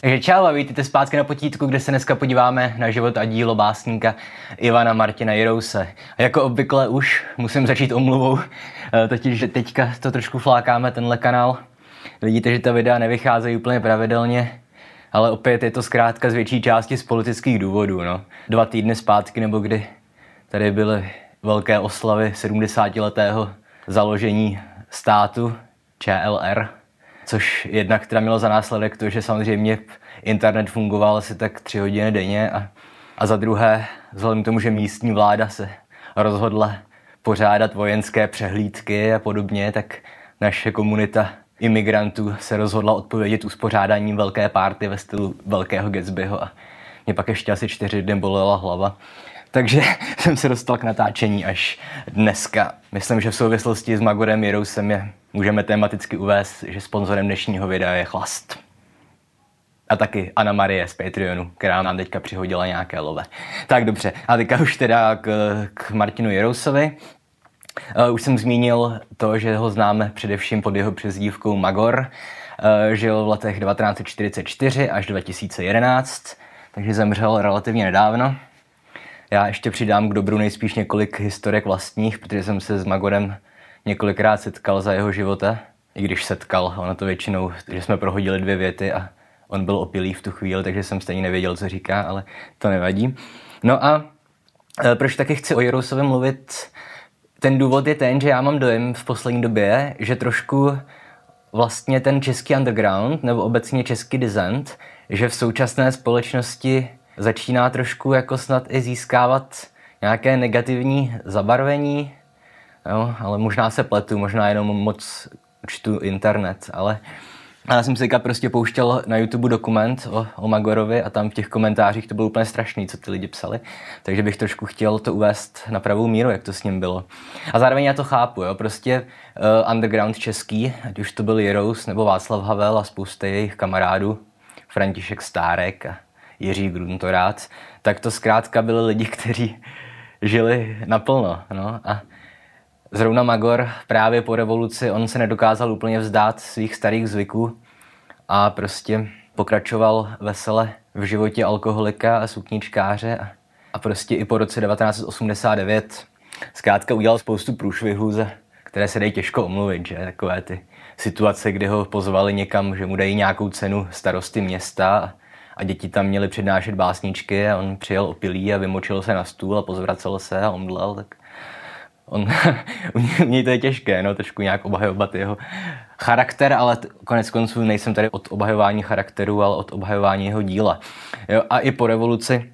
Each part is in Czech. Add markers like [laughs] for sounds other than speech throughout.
Takže čau a vítejte zpátky na potítku, kde se dneska podíváme na život a dílo básníka Ivana Martina Jirouse. A jako obvykle už musím začít omluvou, eh, totiž, že teďka to trošku flákáme, tenhle kanál. Vidíte, že ta videa nevycházejí úplně pravidelně, ale opět je to zkrátka z větší části z politických důvodů. No. Dva týdny zpátky, nebo kdy tady byly velké oslavy 70-letého založení státu ČLR, což jednak teda mělo za následek to, že samozřejmě internet fungoval asi tak tři hodiny denně a, a za druhé, vzhledem k tomu, že místní vláda se rozhodla pořádat vojenské přehlídky a podobně, tak naše komunita imigrantů se rozhodla odpovědět uspořádáním velké párty ve stylu velkého Gatsbyho a mě pak ještě asi čtyři dny bolela hlava. Takže [laughs] jsem se dostal k natáčení až dneska. Myslím, že v souvislosti s Magorem Jirousem je můžeme tematicky uvést, že sponzorem dnešního videa je Chlast. A taky Anna Marie z Patreonu, která nám teďka přihodila nějaké love. Tak dobře, a teďka už teda k, k Martinu Jirousovi. Uh, už jsem zmínil to, že ho známe především pod jeho přezdívkou Magor. Uh, žil v letech 1944 až 2011, takže zemřel relativně nedávno. Já ještě přidám k dobru nejspíš několik historek vlastních, protože jsem se s Magorem několikrát setkal za jeho života. I když setkal, ono to většinou, že jsme prohodili dvě věty a on byl opilý v tu chvíli, takže jsem stejně nevěděl, co říká, ale to nevadí. No a e, proč taky chci o Jirousovi mluvit? Ten důvod je ten, že já mám dojem v poslední době, že trošku vlastně ten český underground nebo obecně český dizent, že v současné společnosti začíná trošku jako snad i získávat nějaké negativní zabarvení, jo, ale možná se pletu, možná jenom moc čtu internet, ale já jsem si prostě pouštěl na YouTube dokument o, o Magorovi a tam v těch komentářích to bylo úplně strašný, co ty lidi psali. Takže bych trošku chtěl to uvést na pravou míru, jak to s ním bylo. A zároveň já to chápu, jo, prostě uh, underground český, ať už to byl Jirous nebo Václav Havel a spousta jejich kamarádů, František Stárek a Jiří Gruntorát, tak to zkrátka byli lidi, kteří žili naplno. No? A zrovna Magor právě po revoluci, on se nedokázal úplně vzdát svých starých zvyků a prostě pokračoval vesele v životě alkoholika a sukničkáře a, a prostě i po roce 1989 zkrátka udělal spoustu průšvihů, za které se dají těžko omluvit, že takové ty situace, kdy ho pozvali někam, že mu dají nějakou cenu starosty města a děti tam měly přednášet básničky a on přijel opilý a vymočil se na stůl a pozvracel se a omdlel, tak on, [laughs] u něj to je těžké, no, trošku nějak obhajovat jeho charakter, ale t- konec konců nejsem tady od obhajování charakteru, ale od obhajování jeho díla. Jo, a i po revoluci,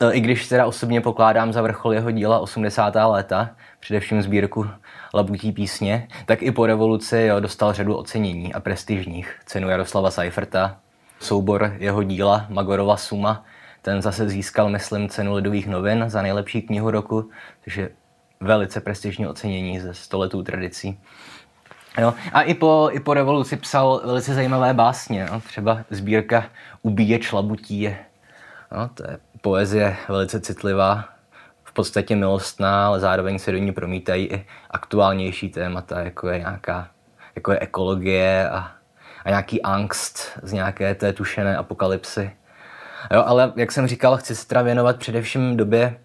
e, i když teda osobně pokládám za vrchol jeho díla 80. léta, především sbírku Labutí písně, tak i po revoluci jo, dostal řadu ocenění a prestižních. Cenu Jaroslava Seiferta, soubor jeho díla Magorova suma. Ten zase získal, myslím, cenu Lidových novin za nejlepší knihu roku, takže velice prestižní ocenění ze stoletů tradicí. Jo. A i po, i po revoluci psal velice zajímavé básně. No. Třeba sbírka Ubíječ labutí je, no, to je poezie velice citlivá, v podstatě milostná, ale zároveň se do ní promítají i aktuálnější témata, jako je nějaká jako je ekologie a a nějaký angst z nějaké té tušené apokalypsy. Jo, ale jak jsem říkal, chci se teda věnovat především době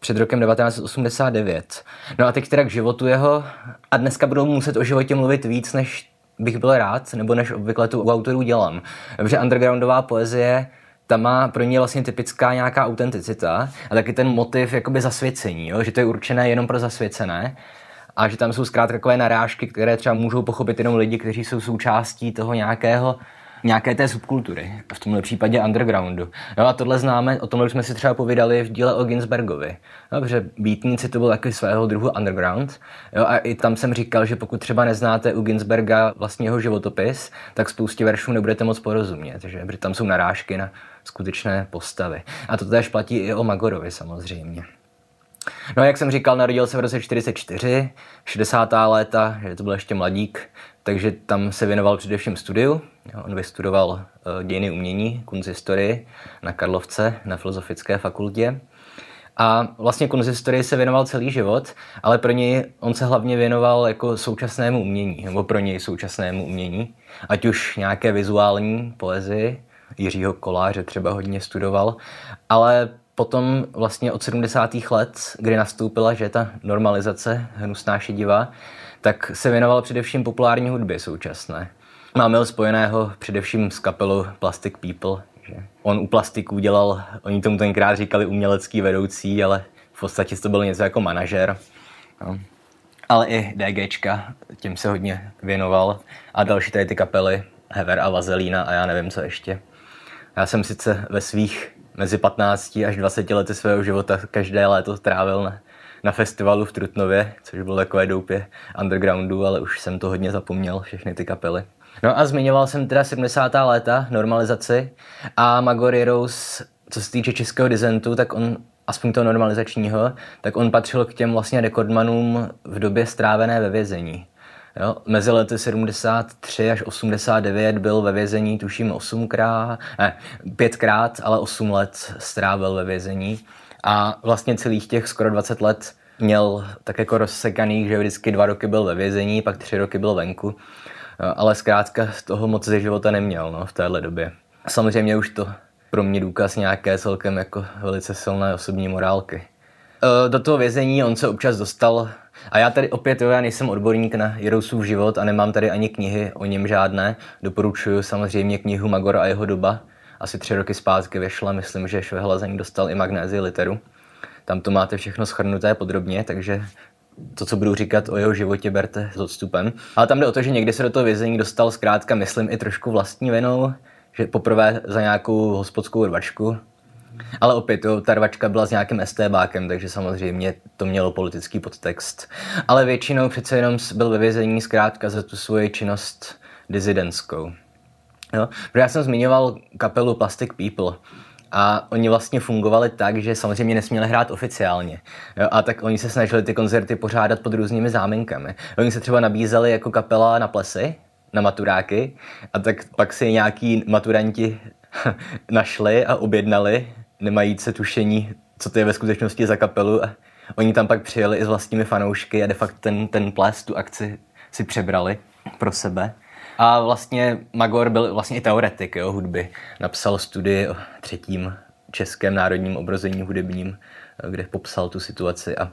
před rokem 1989. No a teď teda k životu jeho. A dneska budou muset o životě mluvit víc, než bych byl rád, nebo než obvykle tu u autorů dělám. Protože undergroundová poezie ta má pro ně vlastně typická nějaká autenticita a taky ten motiv jakoby zasvěcení, jo? že to je určené jenom pro zasvěcené a že tam jsou zkrátka takové narážky, které třeba můžou pochopit jenom lidi, kteří jsou součástí toho nějakého nějaké té subkultury, v tomhle případě undergroundu. No a tohle známe, o tomhle jsme si třeba povídali v díle o Ginsbergovi. No, protože Beatnici to byl takový svého druhu underground. Jo, a i tam jsem říkal, že pokud třeba neznáte u Ginsberga vlastně jeho životopis, tak spoustě veršů nebudete moc porozumět, že? protože tam jsou narážky na skutečné postavy. A to též platí i o Magorovi samozřejmě. No jak jsem říkal, narodil se v roce 44, 60. léta, že to byl ještě mladík, takže tam se věnoval především studiu. On vystudoval uh, dějiny umění, kunzistorii na Karlovce, na Filozofické fakultě. A vlastně kunzistorii se věnoval celý život, ale pro něj on se hlavně věnoval jako současnému umění, nebo pro něj současnému umění, ať už nějaké vizuální poezii, Jiřího Koláře třeba hodně studoval, ale potom vlastně od 70. let, kdy nastoupila, že ta normalizace hnusná šedivá, tak se věnoval především populární hudbě současné. Máme spojeného především s kapelou Plastic People. Že on u plastiků dělal, oni tomu tenkrát říkali umělecký vedoucí, ale v podstatě to byl něco jako manažer. No. Ale i DGčka, tím se hodně věnoval. A další tady ty kapely, Hever a Vazelína a já nevím co ještě. Já jsem sice ve svých mezi 15 až 20 lety svého života každé léto trávil na, na festivalu v Trutnově, což bylo takové doupě undergroundu, ale už jsem to hodně zapomněl, všechny ty kapely. No a zmiňoval jsem teda 70. léta, normalizaci a Magor Heroes, co se týče českého dizentu, tak on aspoň toho normalizačního, tak on patřil k těm vlastně rekordmanům v době strávené ve vězení. Jo, mezi lety 73 až 89 byl ve vězení, tuším, 8krát, ne, 5krát, ale 8 let strávil ve vězení. A vlastně celých těch skoro 20 let měl tak jako rozsekaných, že vždycky dva roky byl ve vězení, pak tři roky byl venku. Ale zkrátka z toho moc ze života neměl no, v téhle době. Samozřejmě už to pro mě důkaz nějaké celkem jako velice silné osobní morálky. E, do toho vězení on se občas dostal a já tady opět, jo, já nejsem odborník na Jirousův život a nemám tady ani knihy o něm žádné. Doporučuji samozřejmě knihu Magor a jeho doba. Asi tři roky zpátky vyšla, myslím, že Švehla za ní dostal i magnézi literu. Tam to máte všechno schrnuté podrobně, takže to, co budu říkat o jeho životě, berte s odstupem. Ale tam jde o to, že někdy se do toho vězení dostal zkrátka, myslím, i trošku vlastní vinou, že poprvé za nějakou hospodskou rvačku, ale opět, jo, ta rvačka byla s nějakým STBákem, takže samozřejmě to mělo politický podtext. Ale většinou přece jenom byl ve vězení zkrátka za tu svoji činnost dizidentskou. Jo? Protože já jsem zmiňoval kapelu Plastic People a oni vlastně fungovali tak, že samozřejmě nesměli hrát oficiálně. Jo? A tak oni se snažili ty koncerty pořádat pod různými záminkami. Oni se třeba nabízeli jako kapela na plesy, na maturáky a tak pak si nějaký maturanti [laughs] našli a objednali nemajíce tušení, co to je ve skutečnosti za kapelu a oni tam pak přijeli i s vlastními fanoušky a de facto ten, ten ples, tu akci si přebrali pro sebe. A vlastně Magor byl vlastně i teoretik jo, hudby. Napsal studii o třetím českém národním obrození hudebním, kde popsal tu situaci a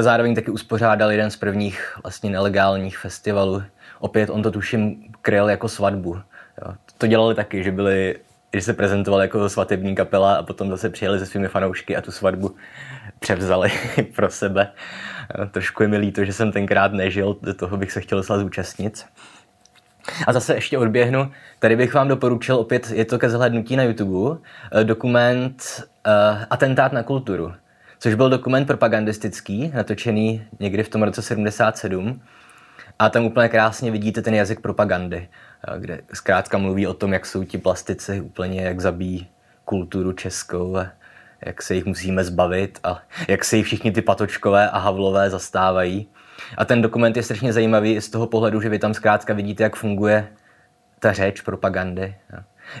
zároveň taky uspořádal jeden z prvních vlastně nelegálních festivalů. Opět on to tuším kryl jako svatbu. Jo. To dělali taky, že byli že se prezentoval jako svatební kapela a potom zase přijeli se svými fanoušky a tu svatbu převzali [laughs] pro sebe. Trošku je mi líto, že jsem tenkrát nežil, do toho bych se chtěl docela zúčastnit. A zase ještě odběhnu, tady bych vám doporučil, opět je to ke zhlednutí na YouTube, eh, dokument uh, Atentát na kulturu, což byl dokument propagandistický, natočený někdy v tom roce 77. A tam úplně krásně vidíte ten jazyk propagandy kde zkrátka mluví o tom, jak jsou ti plastici úplně, jak zabíjí kulturu českou a jak se jich musíme zbavit a jak se jich všichni ty patočkové a havlové zastávají. A ten dokument je strašně zajímavý z toho pohledu, že vy tam zkrátka vidíte, jak funguje ta řeč propagandy.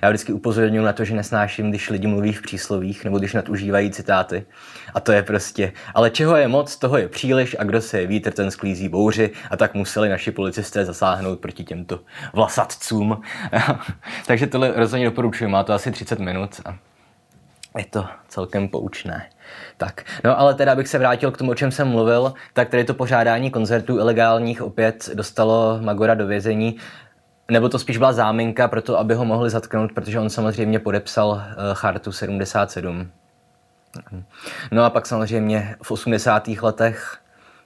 Já vždycky upozorňuji na to, že nesnáším, když lidi mluví v příslovích nebo když nadužívají citáty. A to je prostě, ale čeho je moc, toho je příliš a kdo se je vítr, ten sklízí bouři a tak museli naši policisté zasáhnout proti těmto vlasatcům. [laughs] Takže tohle rozhodně doporučuji, má to asi 30 minut a je to celkem poučné. Tak, no ale teda bych se vrátil k tomu, o čem jsem mluvil, tak tady to pořádání koncertů ilegálních opět dostalo Magora do vězení nebo to spíš byla záminka pro to, aby ho mohli zatknout, protože on samozřejmě podepsal uh, chartu 77. No a pak samozřejmě v 80. letech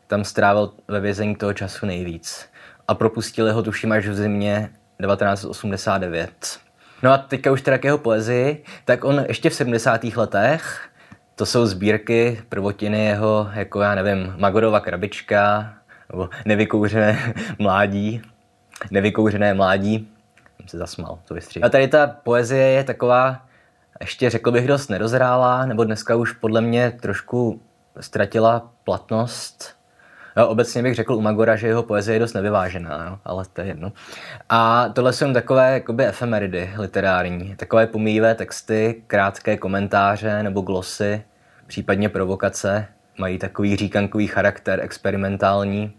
tam strávil ve vězení toho času nejvíc. A propustili ho tuším až v zimě 1989. No a teďka už teda k jeho poezii, tak on ještě v 70. letech, to jsou sbírky prvotiny jeho, jako já nevím, Magorova krabička, nebo nevykouřené [laughs] mládí, nevykouřené mládí. Jsem se zasmal, to vystříhám. A tady ta poezie je taková, ještě řekl bych dost nedozrálá, nebo dneska už podle mě trošku ztratila platnost. Jo, obecně bych řekl u Magora, že jeho poezie je dost nevyvážená, jo, ale to je jedno. A tohle jsou takové jakoby efemeridy literární, takové pomíjivé texty, krátké komentáře nebo glosy, případně provokace, mají takový říkankový charakter, experimentální.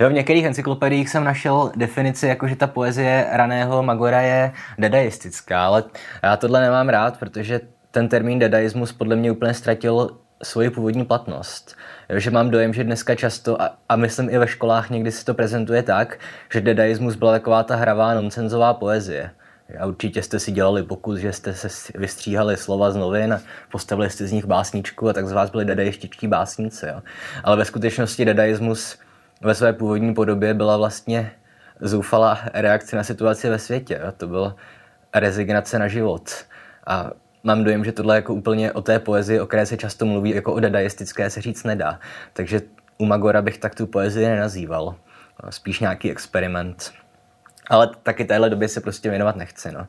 Jo, v některých encyklopediích jsem našel definici, jako že ta poezie raného Magora je dadaistická, ale já tohle nemám rád, protože ten termín dadaismus podle mě úplně ztratil svoji původní platnost. Jo, že mám dojem, že dneska často, a, a myslím i ve školách někdy se to prezentuje tak, že dadaismus byla taková ta hravá nonsenzová poezie. A určitě jste si dělali pokus, že jste se vystříhali slova z novin a postavili jste z nich básničku a tak z vás byli dadaističtí básníci. Jo. Ale ve skutečnosti dadaismus ve své původní podobě byla vlastně zoufalá reakce na situaci ve světě. Jo. To byla rezignace na život. A mám dojem, že tohle jako úplně o té poezii, o které se často mluví, jako o dadaistické, se říct nedá. Takže u Magora bych tak tu poezii nenazýval. Spíš nějaký experiment. Ale taky téhle době se prostě věnovat nechci. No.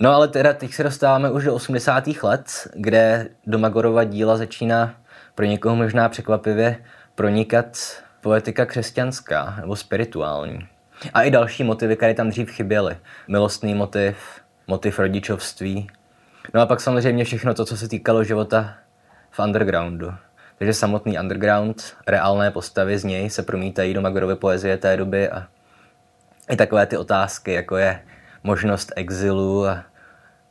no ale teda teď se dostáváme už do 80. let, kde do Magorova díla začíná pro někoho možná překvapivě pronikat poetika křesťanská nebo spirituální. A i další motivy, které tam dřív chyběly. Milostný motiv, motiv rodičovství. No a pak samozřejmě všechno to, co se týkalo života v undergroundu. Takže samotný underground, reálné postavy z něj se promítají do Magorovy poezie té doby a i takové ty otázky, jako je možnost exilu a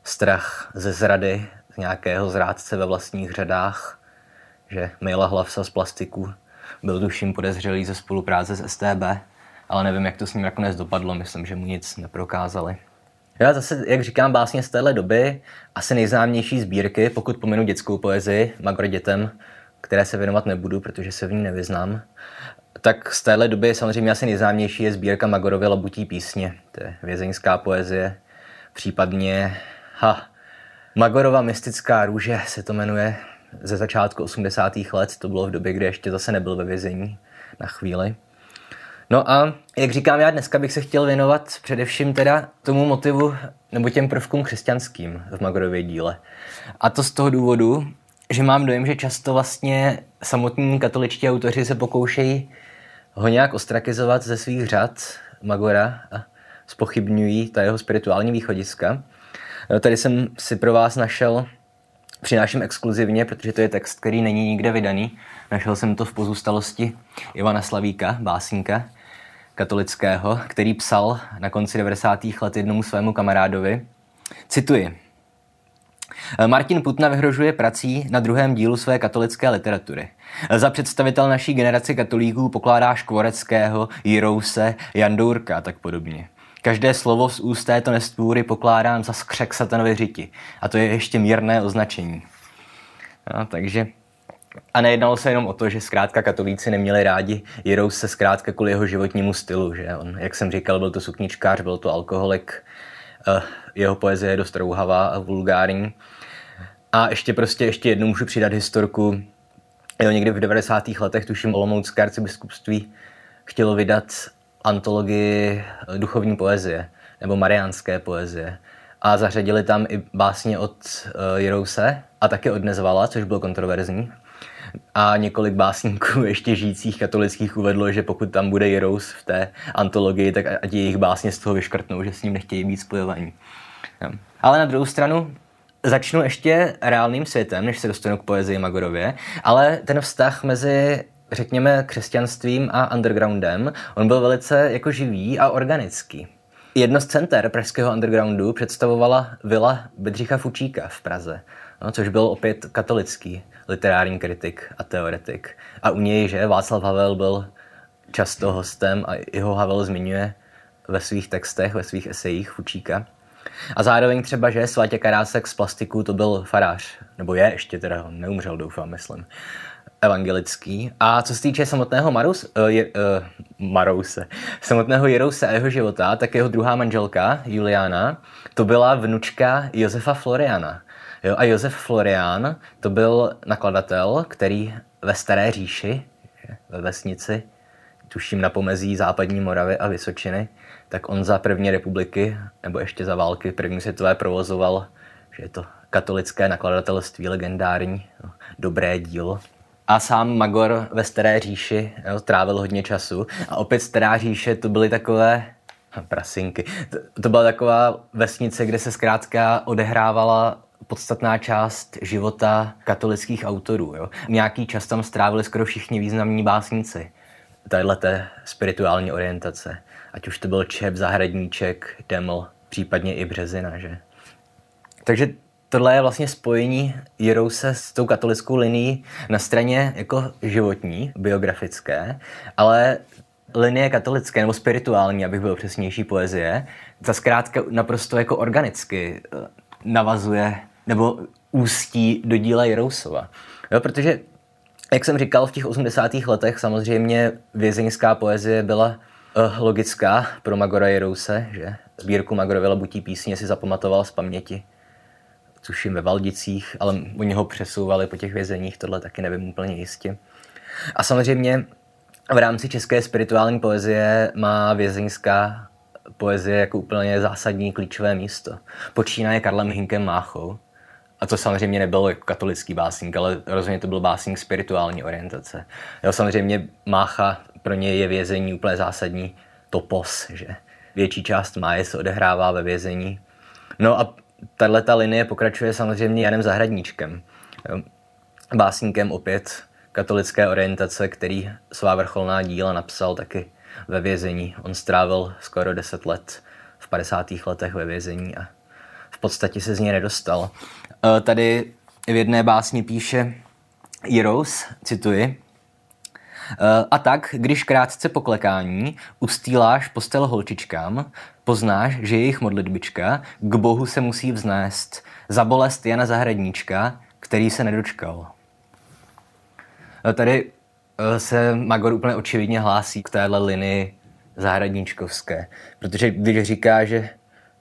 strach ze zrady z nějakého zrádce ve vlastních řadách, že Mila Hlavsa z plastiku byl tuším podezřelý ze spolupráce s STB, ale nevím, jak to s ním nakonec dopadlo, myslím, že mu nic neprokázali. Já zase, jak říkám, básně z téhle doby, asi nejznámější sbírky, pokud pominu dětskou poezii, Magor dětem, které se věnovat nebudu, protože se v ní nevyznám, tak z téhle doby samozřejmě asi nejznámější je sbírka Magorovy labutí písně. To je vězeňská poezie, případně ha, Magorova mystická růže se to jmenuje ze začátku 80. let. To bylo v době, kdy ještě zase nebyl ve vězení na chvíli. No a jak říkám, já dneska bych se chtěl věnovat především teda tomu motivu nebo těm prvkům křesťanským v Magorově díle. A to z toho důvodu, že mám dojem, že často vlastně samotní katoličtí autoři se pokoušejí ho nějak ostrakizovat ze svých řad Magora a spochybňují ta jeho spirituální východiska. No, tady jsem si pro vás našel, přináším exkluzivně, protože to je text, který není nikde vydaný. Našel jsem to v pozůstalosti Ivana Slavíka, básníka katolického, který psal na konci 90. let jednomu svému kamarádovi. Cituji. Martin Putna vyhrožuje prací na druhém dílu své katolické literatury. Za představitel naší generace katolíků pokládá Škvoreckého, Jirouse, Jandourka a tak podobně. Každé slovo z úst této nestvůry pokládám za skřek satanovy řiti. A to je ještě mírné označení. No, takže a nejednalo se jenom o to, že zkrátka katolíci neměli rádi Jirouse zkrátka kvůli jeho životnímu stylu. Že on, jak jsem říkal, byl to sukničkář, byl to alkoholik, eh, jeho poezie je dost rouhavá a vulgární. A ještě prostě ještě jednou můžu přidat historku. Jo, někdy v 90. letech, tuším, Olomoucké arcibiskupství chtělo vydat antologii duchovní poezie nebo mariánské poezie. A zařadili tam i básně od uh, Jirouse a taky od Nezvala, což bylo kontroverzní. A několik básníků [laughs] ještě žijících katolických uvedlo, že pokud tam bude Jirous v té antologii, tak ať jejich básně z toho vyškrtnou, že s ním nechtějí být spojovaní. Ale na druhou stranu, začnu ještě reálným světem, než se dostanu k poezii Magorově, ale ten vztah mezi řekněme, křesťanstvím a undergroundem, on byl velice jako živý a organický. Jedno z center pražského undergroundu představovala vila Bedřicha Fučíka v Praze, no, což byl opět katolický literární kritik a teoretik. A u něj, že Václav Havel byl často hostem a jeho Havel zmiňuje ve svých textech, ve svých esejích Fučíka. A zároveň třeba, že Svatě Karásek z plastiku to byl farář, nebo je ještě teda, on neumřel, doufám, myslím, evangelický. A co se týče samotného Marus, uh, je, uh, Marouse, [laughs] samotného Jerouse a jeho života, tak jeho druhá manželka, Juliana, to byla vnučka Josefa Floriana. Jo, a Josef Florian to byl nakladatel, který ve Staré říši, ve vesnici, tuším na pomezí západní Moravy a Vysočiny, tak on za první republiky, nebo ještě za války první světové provozoval, že je to katolické nakladatelství legendární, no, dobré dílo. A sám Magor ve Staré říši jo, trávil hodně času. A opět Stará říše to byly takové [laughs] prasinky. To, to byla taková vesnice, kde se zkrátka odehrávala podstatná část života katolických autorů. Jo. Nějaký čas tam strávili skoro všichni významní básníci téhleté spirituální orientace. Ať už to byl Čep, Zahradníček, Deml, případně i Březina, že? Takže tohle je vlastně spojení Jirouse s tou katolickou linií na straně jako životní, biografické, ale linie katolické nebo spirituální, abych byl přesnější poezie, ta zkrátka naprosto jako organicky eh, navazuje nebo ústí do díla Jirousova. Jo, protože, jak jsem říkal, v těch 80. letech samozřejmě vězeňská poezie byla uh, logická pro Magora Jirouse, že sbírku Magorovy labutí písně si zapamatoval z paměti tuším ve Valdicích, ale oni ho přesouvali po těch vězeních, tohle taky nevím úplně jistě. A samozřejmě v rámci české spirituální poezie má vězeňská poezie jako úplně zásadní klíčové místo. Počínaje Karlem Hinkem Máchou, a to samozřejmě nebyl jako katolický básník, ale rozhodně to byl básník spirituální orientace. Jo, samozřejmě Mácha pro něj je vězení úplně zásadní topos, že větší část máje se odehrává ve vězení. No a tahle ta linie pokračuje samozřejmě Janem Zahradníčkem, básníkem opět katolické orientace, který svá vrcholná díla napsal taky ve vězení. On strávil skoro 10 let v 50. letech ve vězení a v podstatě se z něj nedostal. E, tady v jedné básni píše Jirous, cituji, a tak, když krátce poklekání ustýláš postel holčičkám, poznáš, že jejich modlitbička k Bohu se musí vznést za bolest Jana Zahradníčka, který se nedočkal. Eh, tady eh, se Magor úplně očividně hlásí k téhle linii zahradníčkovské, protože když říká, že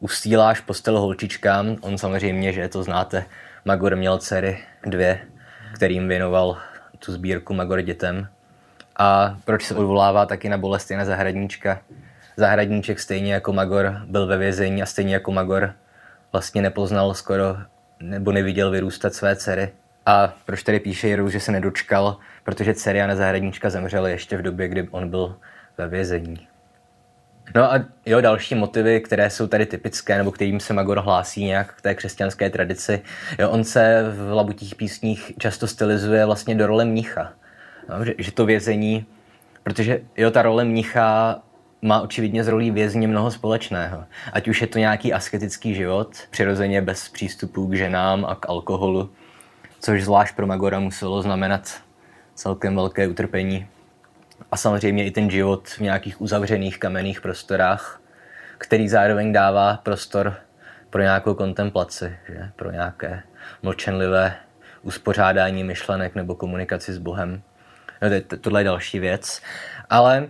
ustýláš postel holčičkám, on samozřejmě, že to znáte, Magor měl dcery dvě, kterým věnoval tu sbírku Magor dětem, a proč se odvolává taky na bolesti na Zahradníčka. Zahradníček stejně jako Magor byl ve vězení a stejně jako Magor vlastně nepoznal skoro nebo neviděl vyrůstat své dcery. A proč tady píše Jiru, že se nedočkal, protože dcery na Zahradníčka zemřely ještě v době, kdy on byl ve vězení. No a jo, další motivy, které jsou tady typické, nebo kterým se Magor hlásí nějak k té křesťanské tradici. Jo, on se v labutích písních často stylizuje vlastně do role mnicha. No, že, že to vězení, protože jo, ta role mnicha má očividně z rolí vězně mnoho společného. Ať už je to nějaký asketický život, přirozeně bez přístupu k ženám a k alkoholu, což zvlášť pro Magora muselo znamenat celkem velké utrpení. A samozřejmě i ten život v nějakých uzavřených kamenných prostorách, který zároveň dává prostor pro nějakou kontemplaci, že? pro nějaké mlčenlivé uspořádání myšlenek nebo komunikaci s Bohem. No, tohle je další věc. Ale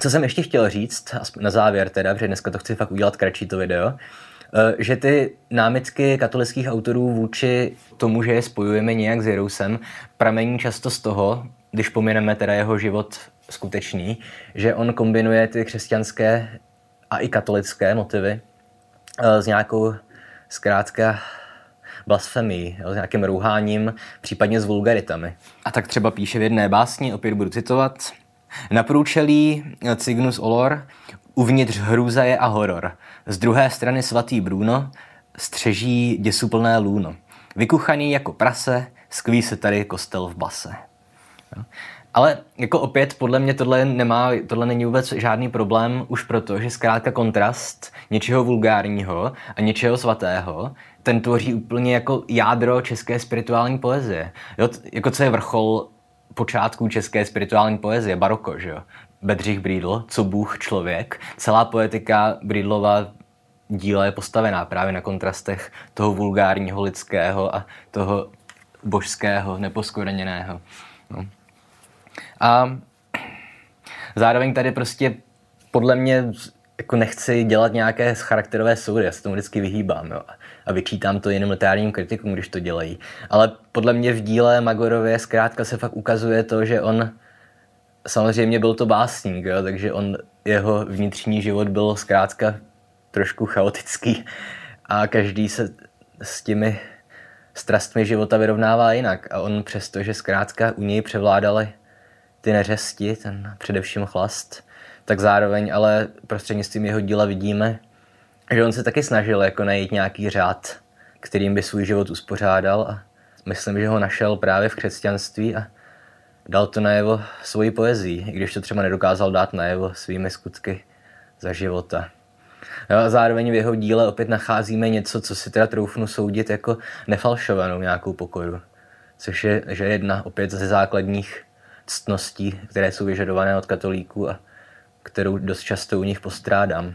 co jsem ještě chtěl říct, na závěr teda, protože dneska to chci fakt udělat kratší to video, eh, že ty námitky katolických autorů vůči tomu, že je spojujeme nějak s Jerousem, pramení často z toho, když pomineme teda jeho život skutečný, že on kombinuje ty křesťanské a i katolické motivy eh, s nějakou zkrátka blasfemii, jo, s nějakým rouháním, případně s vulgaritami. A tak třeba píše v jedné básni, opět budu citovat, na průčelí Cygnus Olor, uvnitř hrůza je a horor. Z druhé strany svatý Bruno střeží děsuplné lůno. Vykuchaný jako prase, skví se tady kostel v base. Jo. Ale jako opět, podle mě tohle, nemá, tohle není vůbec žádný problém už proto, že zkrátka kontrast něčeho vulgárního a něčeho svatého ten tvoří úplně jako jádro české spirituální poezie. Jo, jako co je vrchol počátků české spirituální poezie, baroko, že jo? Bedřich Brídl, co Bůh člověk. Celá poetika Brídlova díla je postavená právě na kontrastech toho vulgárního lidského a toho božského, neposkoreněného. No. A zároveň tady prostě podle mě jako nechci dělat nějaké charakterové soudy, já se tomu vždycky vyhýbám jo, a vyčítám to jiným literárním kritikům, když to dělají. Ale podle mě v díle Magorově zkrátka se fakt ukazuje to, že on samozřejmě byl to básník, jo, takže on, jeho vnitřní život byl zkrátka trošku chaotický a každý se s těmi strastmi života vyrovnává jinak. A on přesto, že zkrátka u něj převládaly ty neřesti, ten především chlast, tak zároveň ale prostřednictvím jeho díla vidíme, že on se taky snažil jako najít nějaký řád, kterým by svůj život uspořádal a myslím, že ho našel právě v křesťanství a Dal to najevo svoji poezii, i když to třeba nedokázal dát najevo svými skutky za života. A zároveň v jeho díle opět nacházíme něco, co si teda troufnu soudit jako nefalšovanou nějakou pokoru. Což je, že jedna opět ze základních ctností, které jsou vyžadované od katolíků a kterou dost často u nich postrádám.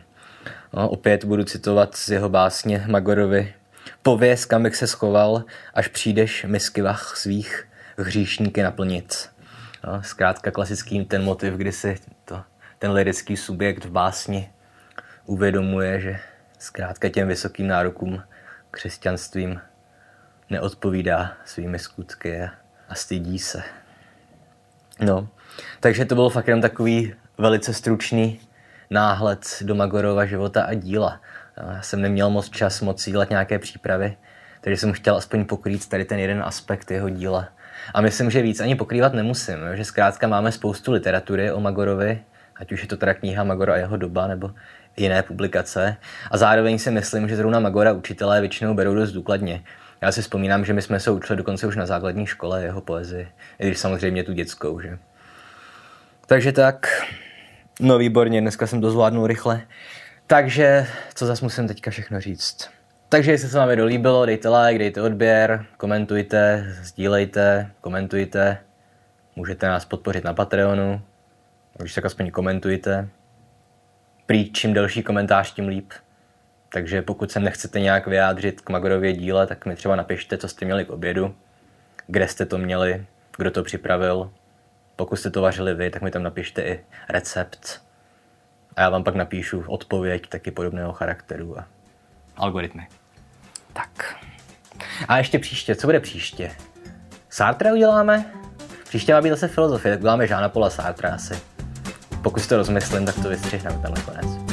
No, opět budu citovat z jeho básně Magorovi. Pověz, kam bych se schoval, až přijdeš miskyvach svých hříšníky naplnit. No, zkrátka klasický ten motiv, kdy si to, ten lirický subjekt v básni uvědomuje, že zkrátka těm vysokým nárokům křesťanstvím neodpovídá svými skutky a stydí se. No, takže to byl fakt jenom takový velice stručný náhled do Magorova života a díla. Já jsem neměl moc čas moc dělat nějaké přípravy, takže jsem chtěl aspoň pokrýt tady ten jeden aspekt jeho díla. A myslím, že víc ani pokrývat nemusím, že zkrátka máme spoustu literatury o Magorovi, ať už je to teda kniha Magora a jeho doba, nebo jiné publikace. A zároveň si myslím, že zrovna Magora učitelé většinou berou dost důkladně. Já si vzpomínám, že my jsme se učili dokonce už na základní škole jeho poezii, i když samozřejmě tu dětskou, že? Takže tak, no výborně, dneska jsem to zvládnul rychle. Takže, co zase musím teďka všechno říct? Takže jestli se vám video líbilo, dejte like, dejte odběr, komentujte, sdílejte, komentujte. Můžete nás podpořit na Patreonu, když tak aspoň komentujte. Prý čím delší komentář, tím líp. Takže pokud se nechcete nějak vyjádřit k Magorově díle, tak mi třeba napište, co jste měli k obědu, kde jste to měli, kdo to připravil. Pokud jste to vařili vy, tak mi tam napište i recept. A já vám pak napíšu odpověď taky podobného charakteru a algoritmy. Tak. A ještě příště, co bude příště? Sartre uděláme? Příště má být zase filozofie, tak uděláme Žána Pola Sartre asi. Pokud to rozmyslím, tak to vystřihneme tenhle konec.